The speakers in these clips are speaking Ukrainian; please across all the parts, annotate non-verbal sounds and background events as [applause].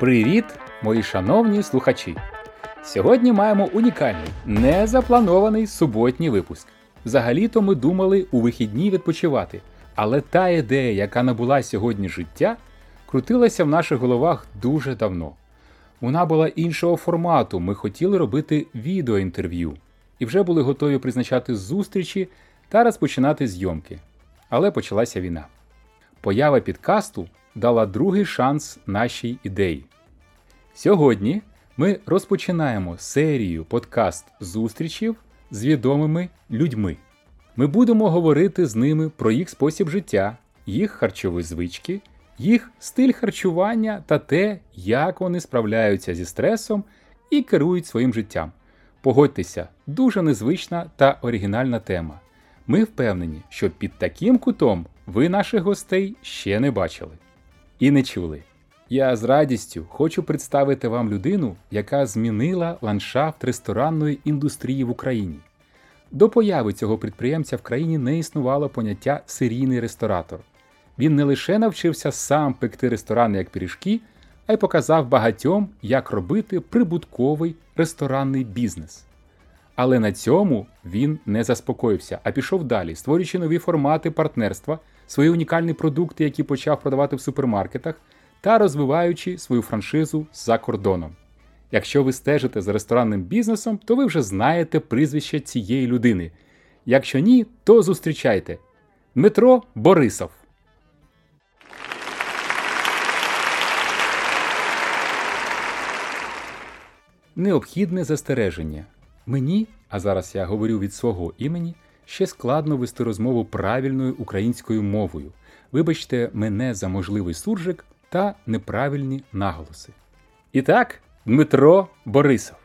Привіт, мої шановні слухачі! Сьогодні маємо унікальний, незапланований суботній випуск. Взагалі-то ми думали у вихідні відпочивати, але та ідея, яка набула сьогодні життя, крутилася в наших головах дуже давно. Вона була іншого формату, ми хотіли робити відеоінтерв'ю і вже були готові призначати зустрічі та розпочинати зйомки. Але почалася війна. Поява підкасту дала другий шанс нашій ідеї. Сьогодні ми розпочинаємо серію подкаст зустрічів з відомими людьми. Ми будемо говорити з ними про їх спосіб життя, їх харчові звички, їх стиль харчування та те, як вони справляються зі стресом і керують своїм життям. Погодьтеся, дуже незвична та оригінальна тема. Ми впевнені, що під таким кутом ви наших гостей ще не бачили і не чули. Я з радістю хочу представити вам людину, яка змінила ландшафт ресторанної індустрії в Україні. До появи цього підприємця в країні не існувало поняття серійний ресторатор. Він не лише навчився сам пекти ресторани як пиріжки, а й показав багатьом, як робити прибутковий ресторанний бізнес. Але на цьому він не заспокоївся, а пішов далі, створюючи нові формати партнерства, свої унікальні продукти, які почав продавати в супермаркетах, та розвиваючи свою франшизу за кордоном. Якщо ви стежите за ресторанним бізнесом, то ви вже знаєте прізвище цієї людини. Якщо ні, то зустрічайте Дмитро Борисов. Необхідне застереження. Мені, а зараз я говорю від свого імені, ще складно вести розмову правильною українською мовою. Вибачте мене за можливий суржик та неправильні наголоси. І так, Дмитро Борисов.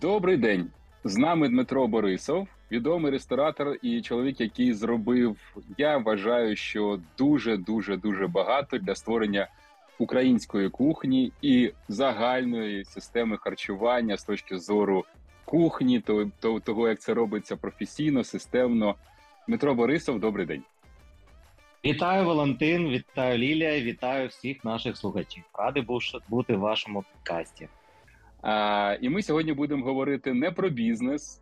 Добрий день. З нами Дмитро Борисов, відомий ресторатор і чоловік, який зробив, я вважаю, що дуже дуже дуже багато для створення української кухні і загальної системи харчування з точки зору кухні, то, то того, як це робиться професійно, системно. Дмитро Борисов, добрий день. Вітаю Валентин, вітаю Лілія, вітаю всіх наших слухачів. Радий бути в вашому подкасті. А, І ми сьогодні будемо говорити не про бізнес,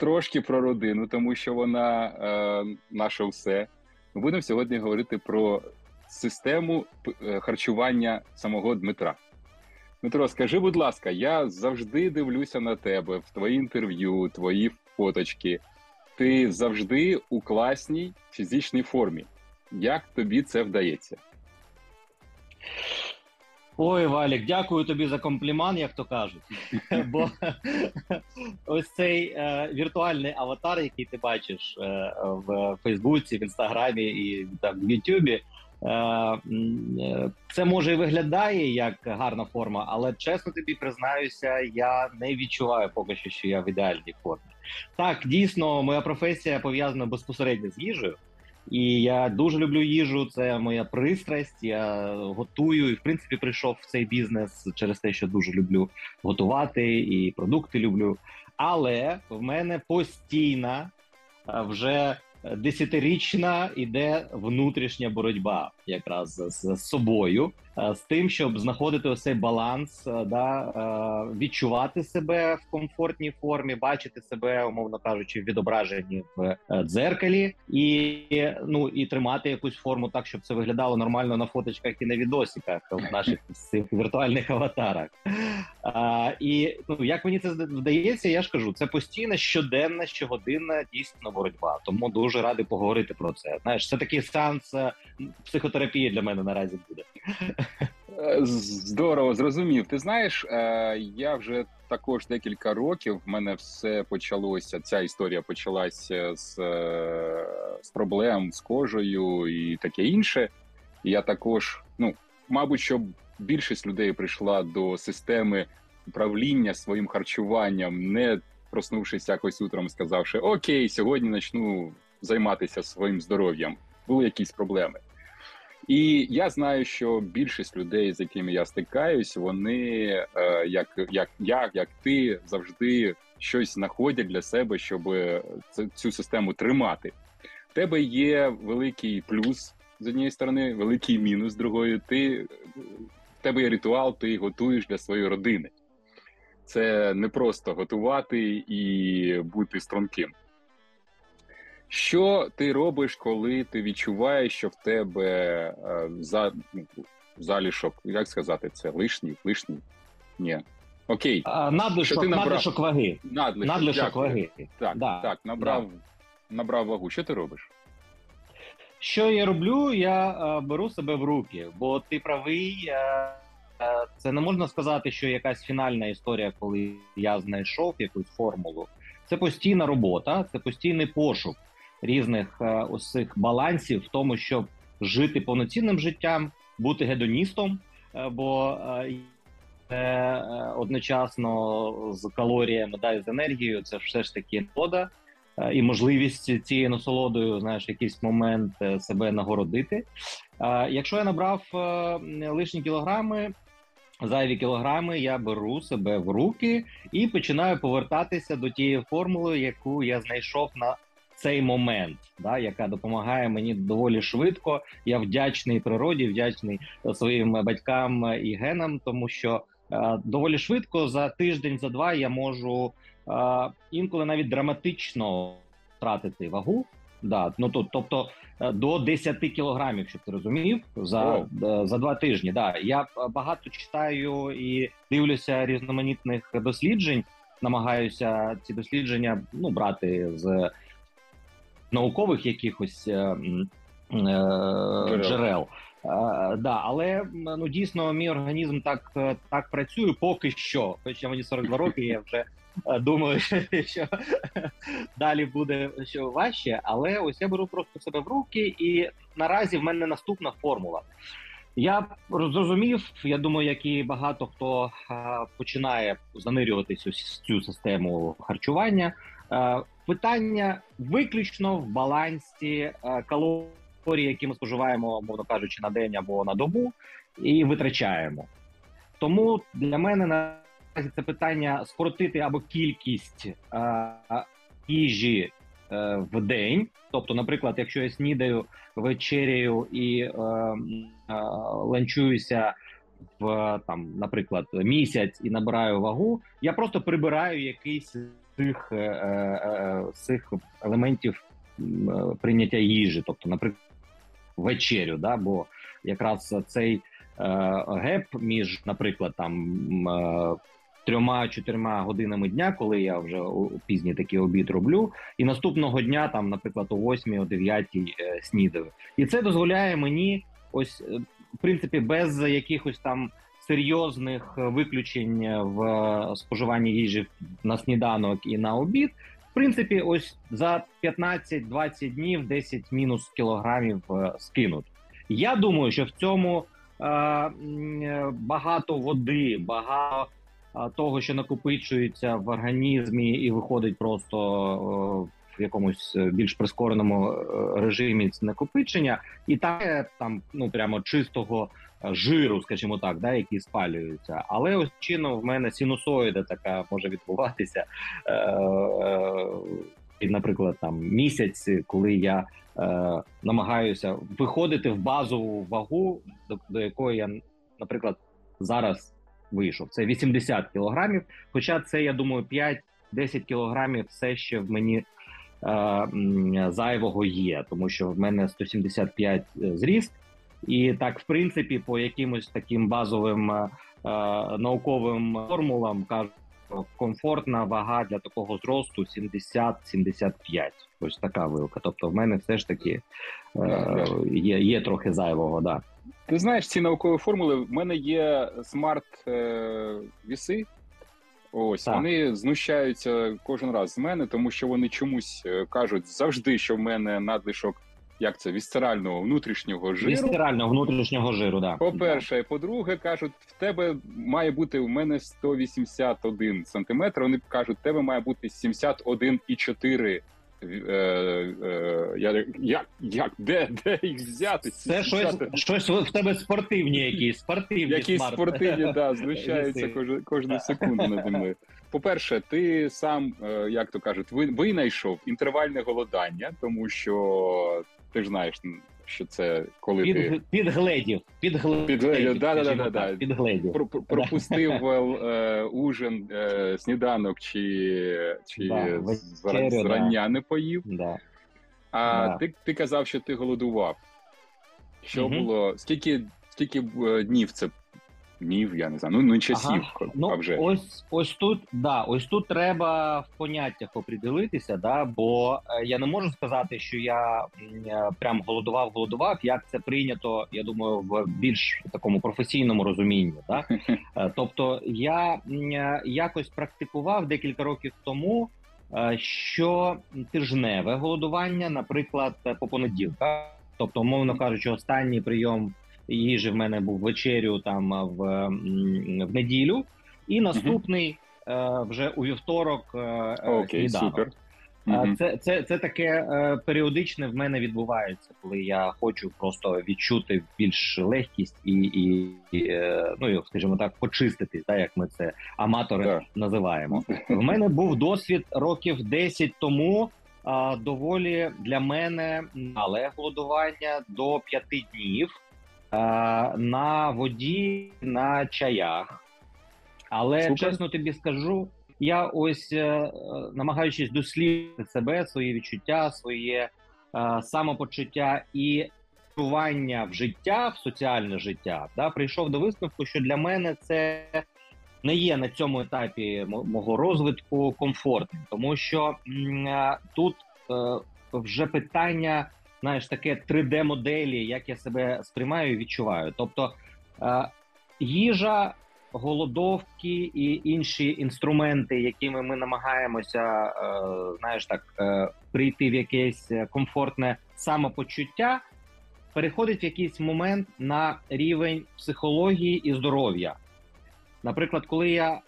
трошки про родину, тому що вона е, наше все. Ми будемо сьогодні говорити про систему е, харчування самого Дмитра. Дмитро, скажи, будь ласка, я завжди дивлюся на тебе в твої інтерв'ю, твої фоточки. Ти завжди у класній фізичній формі. Як тобі це вдається? Ой, Валік, дякую тобі за комплімент, як то кажуть. [laughs] Бо ось цей е, віртуальний аватар, який ти бачиш е, в Фейсбуці, в Інстаграмі і там в Ютубі, е, це може і виглядає як гарна форма, але чесно тобі признаюся, я не відчуваю поки що, що я в ідеальній формі. Так, дійсно, моя професія пов'язана безпосередньо з їжею. І я дуже люблю їжу. Це моя пристрасть. Я готую і в принципі прийшов в цей бізнес через те, що дуже люблю готувати і продукти люблю. Але в мене постійна вже десятирічна іде внутрішня боротьба, якраз з, з собою, з тим, щоб знаходити ось баланс, да відчувати себе в комфортній формі, бачити себе, умовно кажучи, відображені в дзеркалі, і ну і тримати якусь форму так, щоб це виглядало нормально на фоточках і на відосиках в наших цих віртуальних аватарах. І ну як мені це вдається, я ж кажу, це постійна щоденна, щогодинна дійсно боротьба. Тому дуже радий поговорити про це. Знаєш, це такий сеанс психотерапії для мене наразі буде. Здорово, зрозумів. Ти знаєш, я вже також декілька років. В мене все почалося. Ця історія почалася з з проблем з кожею і таке інше. Я також, ну мабуть, що більшість людей прийшла до системи управління своїм харчуванням, не проснувшись якось утром, сказавши Окей, сьогодні почну займатися своїм здоров'ям. Були якісь проблеми. І я знаю, що більшість людей, з якими я стикаюсь, вони е, як як я, як ти завжди щось знаходять для себе, щоб цю систему тримати. В тебе є великий плюс з однієї сторони, великий мінус з другої. Ти в тебе є ритуал, ти готуєш для своєї родини. Це не просто готувати і бути струнким. Що ти робиш, коли ти відчуваєш, що в тебе е, за, ну, залішок, як сказати, це лишній, лишній? Ні. Окей. А, надлишок, набрав... надлишок ваги. Надлишок, надлишок ваги. Так, да. так, набрав, да. набрав вагу. Що ти робиш? Що я роблю? Я е, беру себе в руки, бо ти правий. Е, е, це не можна сказати, що якась фінальна історія, коли я знайшов якусь формулу. Це постійна робота, це постійний пошук різних е, ось цих балансів в тому, щоб жити повноцінним життям, бути гедоністом, е, бо е, одночасно з калоріями да, і з енергією це все ж таки вода. І можливість цією насолодою, знаєш, якийсь момент себе нагородити. Якщо я набрав лишні кілограми, зайві кілограми, я беру себе в руки і починаю повертатися до тієї формули, яку я знайшов на цей момент, да, яка допомагає мені доволі швидко. Я вдячний природі, вдячний своїм батькам і генам, тому що е, доволі швидко за тиждень, за два я можу е, інколи навіть драматично втратити вагу. Да, ну то, тобто е, до 10 кілограмів, щоб ти розумів, за oh. за два тижні. Да, я багато читаю і дивлюся різноманітних досліджень. Намагаюся ці дослідження ну брати з наукових якихось е, е, джерел. джерел. Uh, да, але ну дійсно мій організм так так працює поки що. Хоча мені 42 роки, я вже думаю, [laughs] що далі буде що важче. Але ось я беру просто себе в руки, і наразі в мене наступна формула. Я зрозумів, я думаю, як і багато хто починає занирюватися в цю систему харчування. Питання виключно в балансі а, калорій, які ми споживаємо, мовно кажучи, на день або на добу, і витрачаємо. Тому для мене наразі це питання скоротити або кількість їжі Е, в день. Тобто, наприклад, якщо я снідаю вечеряю і е, е, ланчуюся в там, наприклад, місяць і набираю вагу, я просто прибираю якийсь цих, е, е, цих елементів прийняття їжі, тобто, наприклад, вечерю, да, бо якраз цей геп між, наприклад, там трьома-чотирма годинами дня, коли я вже пізній такий обід роблю, і наступного дня, там, наприклад, о 8 о 9 е, снідаю. І це дозволяє мені, ось е, в принципі, без якихось там серйозних виключень в споживанні їжі на сніданок і на обід. В принципі, ось за 15-20 днів 10 мінус кілограмів е, скинуть. Я думаю, що в цьому е, багато води, багато того, що накопичується в організмі, і виходить просто в якомусь е, більш прискореному е, режимі накопичення, і там там ну прямо чистого е, жиру, скажімо так, да, який спалюється. Але ось чином в мене синусоїда така може відбуватися. І, наприклад, там місяць, коли я е, намагаюся виходити в базову вагу, до, до якої я, наприклад, зараз вийшов. Це 80 кілограмів. Хоча це, я думаю, 5-10 кілограмів все ще в мені е, зайвого є, тому що в мене 175 е, зріст. І так, в принципі, по якимось таким базовим е, науковим формулам кажуть, комфортна вага для такого зросту 70-75. Ось така вилка. Тобто, в мене все ж таки е, є є трохи зайвого. Да. Ти знаєш ці наукові формули? В мене є смарт-віси. Е, Ось так. вони знущаються кожен раз з мене, тому що вони чомусь е, кажуть завжди, що в мене надлишок як це вісцерального внутрішнього жиру. Вісцерального внутрішнього жиру, да. По-перше, да. по-друге, кажуть, в тебе має бути у мене 181 сантиметр. Вони кажуть, в тебе має бути 71,4 е, е, я, як, як, де, де їх взяти? Це щось, щось в тебе спортивні якісь, спортивні Якісь смарт. спортивні, да, [laughs] знущаються кожну, кожну секунду наді мною. По-перше, ти сам, е, як то кажуть, винайшов інтервальне голодання, тому що ти ж знаєш, що це коли ти Під, підгледів, підгледів, Підгледів, да, да, да, да, да. підгледів. про- про- пропустив е, ужин, е, сніданок чи, чи Да, вечерю, зрання не поїв. Да. А Да. ти, ти казав, що ти голодував. Що угу. було? Скільки, скільки е, днів це? Днів, я не знаю. Ну, ну часів, Ага. а Ну, вже. ось ось тут, да, ось тут треба в поняттях оприділитися, да, бо е, я не можу сказати, що я е, прям голодував, голодував. Як це прийнято, я думаю, в більш такому професійному розумінні. Да? [laughs] Е, Тобто, я якось практикував декілька років тому. Що тижневе голодування, наприклад, по понеділках, тобто, умовно кажучи, останній прийом їжі в мене був вечерю там в, в неділю, і наступний е, вже у вівторок е, е, Окей, сніданок. супер. Це, це, це таке періодичне в мене відбувається, коли я хочу просто відчути більш легкість і, і, і ну, скажімо так, почиститись, да, як ми це аматори Так. називаємо. [laughs] В мене був досвід років 10 тому. А, доволі для мене мале голодування до 5 днів на воді, на чаях. Але Супер. чесно тобі скажу, я ось е, е, намагаючись дослідити себе, свої відчуття, своє е, самопочуття і впливання в життя, в соціальне життя, да, прийшов до висновку, що для мене це не є на цьому етапі мо- мого розвитку комфортним, тому що м, е, тут е, вже питання, знаєш, таке 3D-моделі, як я себе сприймаю і відчуваю. Тобто е, їжа, голодовки і інші інструменти, якими ми намагаємося, е, знаєш, так е, прийти в якесь комфортне самопочуття, переходить в якийсь момент на рівень психології і здоров'я. Наприклад, коли я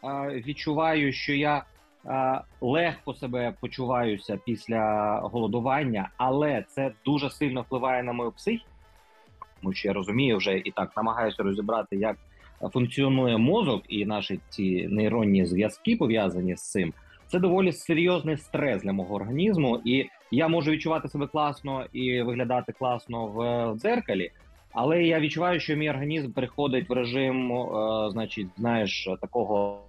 відчуваю, що я легко себе почуваюся після голодування, але це дуже сильно впливає на мою психіку, тому що я розумію вже і так намагаюся розібрати, як функціонує мозок і наші ці нейронні зв'язки пов'язані з цим. Це доволі серйозний стрес для мого організму, і я можу відчувати себе класно і виглядати класно в, в дзеркалі. Але я відчуваю, що мій організм переходить в режим, е, значить, знаєш, такого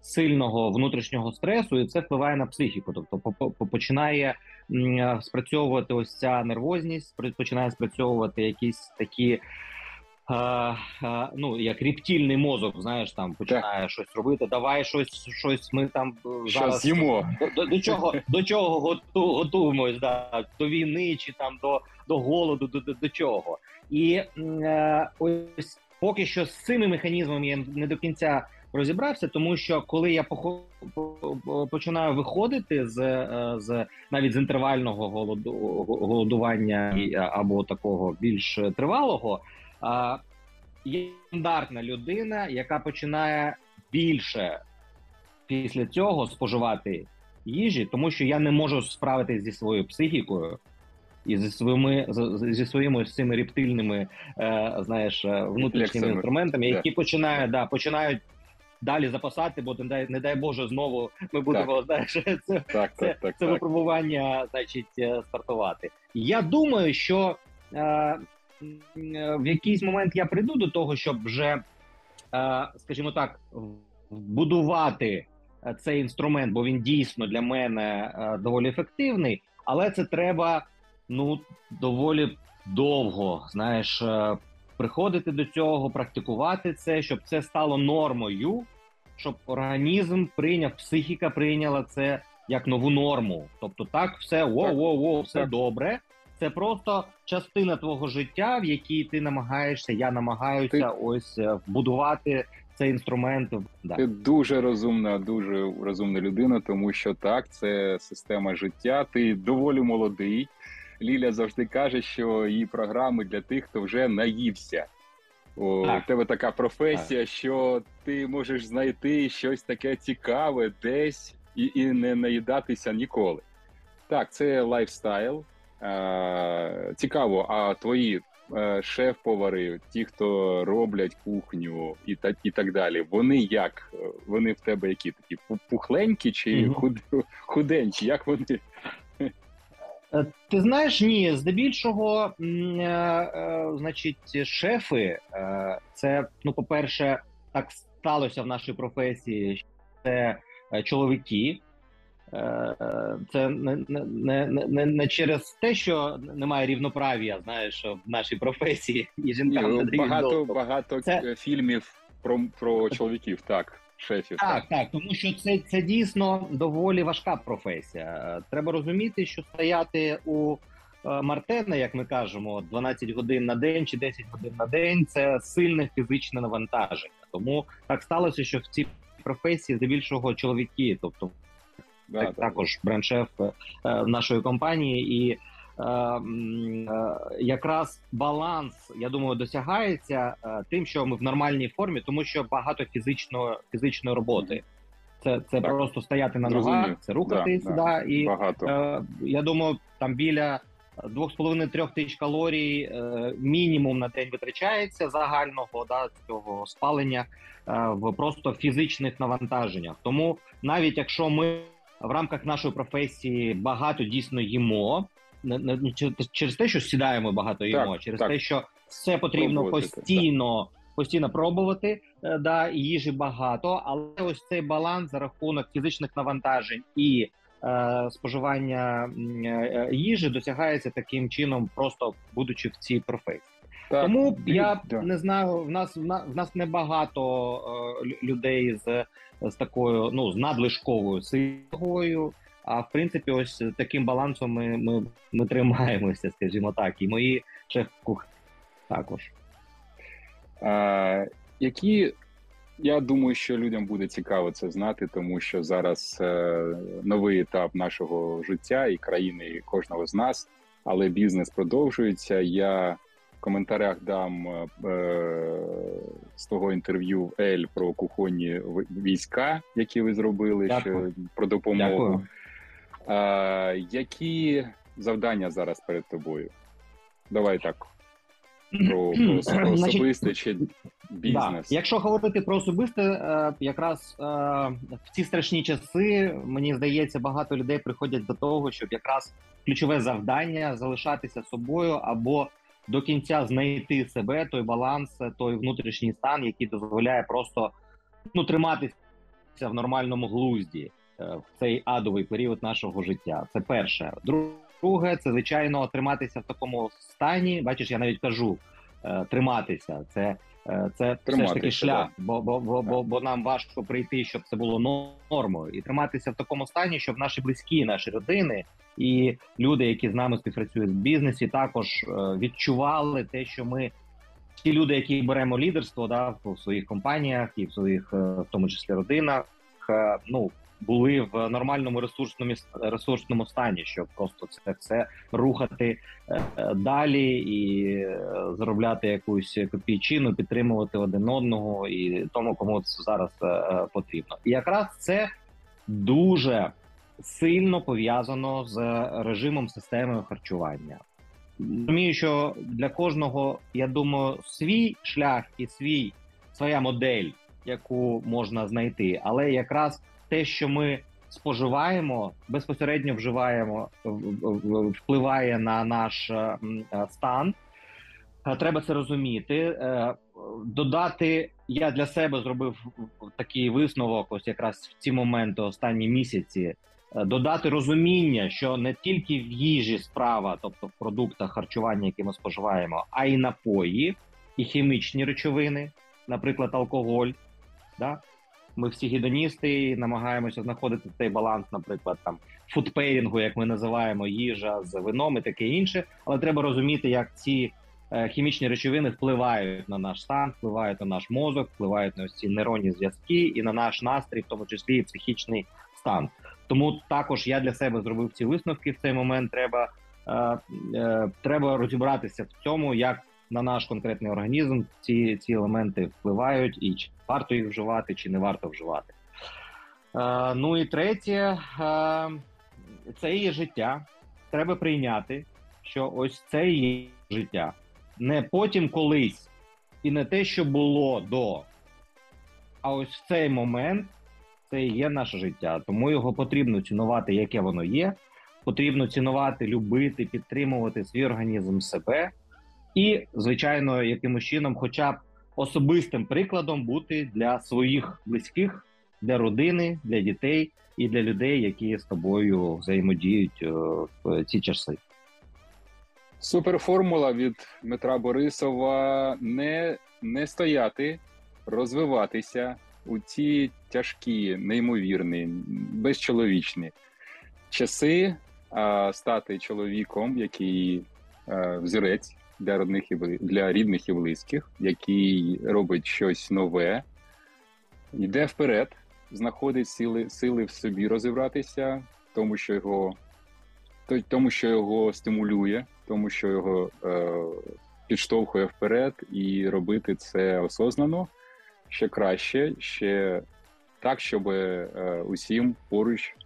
сильного внутрішнього стресу, і це впливає на психіку. Тобто, по- по- починає е, спрацьовувати ось ця нервозність, починає спрацьовувати якісь такі. е, е, ну, як рептильний мозок, знаєш, там починає щось робити. Давай щось, щось ми там зараз з'їмо? до, до, до чого до чого готу, готуємось, да, до війни чи там до, до голоду, до, до, до чого. І е, ось поки що з цими механізмами я не до кінця розібрався, тому що коли я починаю виходити з, е, з навіть з інтервального голоду, голодування або такого більш тривалого, є стандартна людина, яка починає більше після цього споживати їжі, тому що я не можу справитися зі своєю психікою і зі своїми зі своїми цими рептильними, е, знаєш, е, внутрішніми інструментами, які починають да починають далі запасати, бо не дай не дай Боже, знову ми будемо знаєш, [laughs] це Так, це, так, так. це так. випробування, значить, е, стартувати. Я думаю, що е, в якийсь момент я прийду до того, щоб вже, е, скажімо так, вбудувати е, цей інструмент, бо він дійсно для мене е, доволі ефективний, але це треба ну доволі довго. Знаєш, приходити до цього, практикувати це, щоб це стало нормою, щоб організм прийняв, психіка прийняла це як нову норму. Тобто, так, все воу, все Так. добре. Це просто частина твого життя, в якій ти намагаєшся, я намагаюся Ти- ось е, вбудувати цей інструмент. Да. Ти дуже розумна, дуже розумна людина, тому що так, це система життя. Ти доволі молодий. Ліля завжди каже, що її програми для тих, хто вже наївся. У тебе така професія, що ти можеш знайти щось таке цікаве десь і, і не наїдатися ніколи. Так, це лайфстайл. Цікаво, а твої Е, шеф-повари, ті, хто роблять кухню і так і так далі. Вони як? Вони в тебе які такі пухленькі чи угу. худенькі? Як вони? Е, ти знаєш, ні, здебільшого, е, е, значить, шефи, це, ну, по-перше, так сталося в нашій професії, це чоловіки, це не не, не, не через те, що немає рівноправ'я, знаєш, в нашій професії і жінкам не дають багато доступ. багато це... фільмів про про чоловіків, так шефів. Так, так, тому що це це дійсно доволі важка професія. Треба розуміти, що стояти у е, Мартена, як ми кажемо, 12 годин на день чи 10 годин на день це сильне фізичне навантаження. Тому так сталося, що в цій професії здебільшого чоловіки, тобто да, так, також бренд-шеф е, нашої компанії, і е, е, якраз баланс, я думаю, досягається е, тим, що ми в нормальній формі, тому що багато фізичної фізичної роботи. Це це так. просто стояти на ногах, це рухатись да, да, і багато. Е, я думаю, там біля 2,5-3 тисяч калорій е, мінімум на день витрачається загального да, цього спалення е, в просто фізичних навантаженнях. Тому навіть якщо ми в рамках нашої професії багато дійсно їмо. Не, не через те, що сідаємо багато їмо, так, через так. те, що все потрібно пробувати, постійно так. постійно пробувати. Е, да, їжі багато, але ось цей баланс за рахунок фізичних навантажень і е, споживання е, їжі досягається таким чином, просто будучи в цій професії. Так, Тому я да. не знаю, в нас в нас небагато е, людей з з такою ну з надлишковою силою. А в принципі, ось таким балансом ми ми, ми тримаємося, скажімо так, і мої шеф-кухні також. А, Які я думаю, що людям буде цікаво це знати, тому що зараз е, новий етап нашого життя і країни і кожного з нас, але бізнес продовжується. Я в коментарях дам е, з того інтерв'ю Ель про кухонні війська, які ви зробили ще про допомогу. А, Які завдання зараз перед тобою? Давай так. Про, про особисте чи бізнес. Да. Якщо говорити про особисте, е, якраз е, в ці страшні часи мені здається, багато людей приходять до того, щоб якраз ключове завдання залишатися собою або до кінця знайти себе, той баланс, той внутрішній стан, який дозволяє просто ну триматися в нормальному глузді е, в цей адовий період нашого життя. Це перше. Друге, це звичайно триматися в такому стані. Бачиш, я навіть кажу е, триматися. Це Е, це все ж таки шлях, бо бо, бо, бо бо нам важко прийти, щоб це було нормою, і триматися в такому стані, щоб наші близькі, наші родини і люди, які з нами співпрацюють в бізнесі, також е, відчували те, що ми ті люди, які беремо лідерство, да в своїх компаніях і в своїх, е, в тому числі родинах, ну були в нормальному ресурсному ресурсному стані, щоб просто це все рухати е, далі і е, заробляти якусь копійчину, підтримувати один одного і тому, кому це зараз е, потрібно. І якраз це дуже сильно пов'язано з режимом системи харчування. Розумію, що для кожного я думаю, свій шлях і свій своя модель, яку можна знайти, але якраз те, що ми споживаємо, безпосередньо вживаємо, впливає на наш е, е, стан. Е, треба це розуміти. Додати, я для себе зробив такий висновок, ось якраз в ці моменти, останні місяці. Додати розуміння, що не тільки в їжі справа, тобто в продуктах харчування, які ми споживаємо, а й напої, і хімічні речовини, наприклад, алкоголь. Да? Ми всі гедоністи намагаємося знаходити цей баланс, наприклад, там food pairing у, як ми називаємо їжа з вином і таке інше. Але треба розуміти, як ці е, хімічні речовини впливають на наш стан, впливають на наш мозок, впливають на ці нейронні зв'язки і на наш настрій, в тому числі і психічний стан. Тому також я для себе зробив ці висновки в цей момент. Треба е, е, треба розібратися в цьому, як на наш конкретний організм ці ці елементи впливають, і чи варто їх вживати, чи не варто вживати. Е, Ну і третє, е, це є життя. Треба прийняти, що ось це є життя. Не потім колись, і не те, що було до. А ось в цей момент це і є наше життя. Тому його потрібно цінувати, яке воно є. Потрібно цінувати, любити, підтримувати свій організм себе, і, звичайно, якимось чином, хоча б особистим прикладом бути для своїх близьких, для родини, для дітей і для людей, які з тобою взаємодіють е, в ці часи. Суперформула від Дмитра Борисова не, не стояти, розвиватися у ці тяжкі, неймовірні, безчоловічні часи, а стати чоловіком, який е, взірець для родних і для рідних і близьких, який робить щось нове, йде вперед, знаходить сили, сили в собі розвиватися, тому що його тому, що його стимулює, тому що його е, підштовхує вперед, і робити це осознано ще краще, ще так, щоб е, усім поруч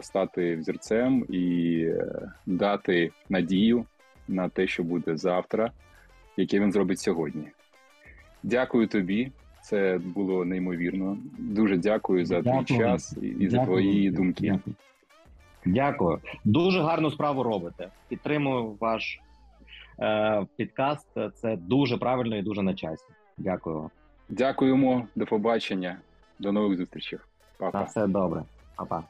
стати взірцем і е, дати надію на те, що буде завтра, яке він зробить сьогодні. Дякую тобі. Це було неймовірно. Дуже дякую за твій час і, і за Дякую. твої думки. Дякую. Дякую. Дуже гарну справу робите. Підтримую ваш е, підкаст. Це дуже правильно і дуже на часі. Дякую. Дякуємо, до побачення, до нових зустрічей. На Па-па. все добре. Па-па.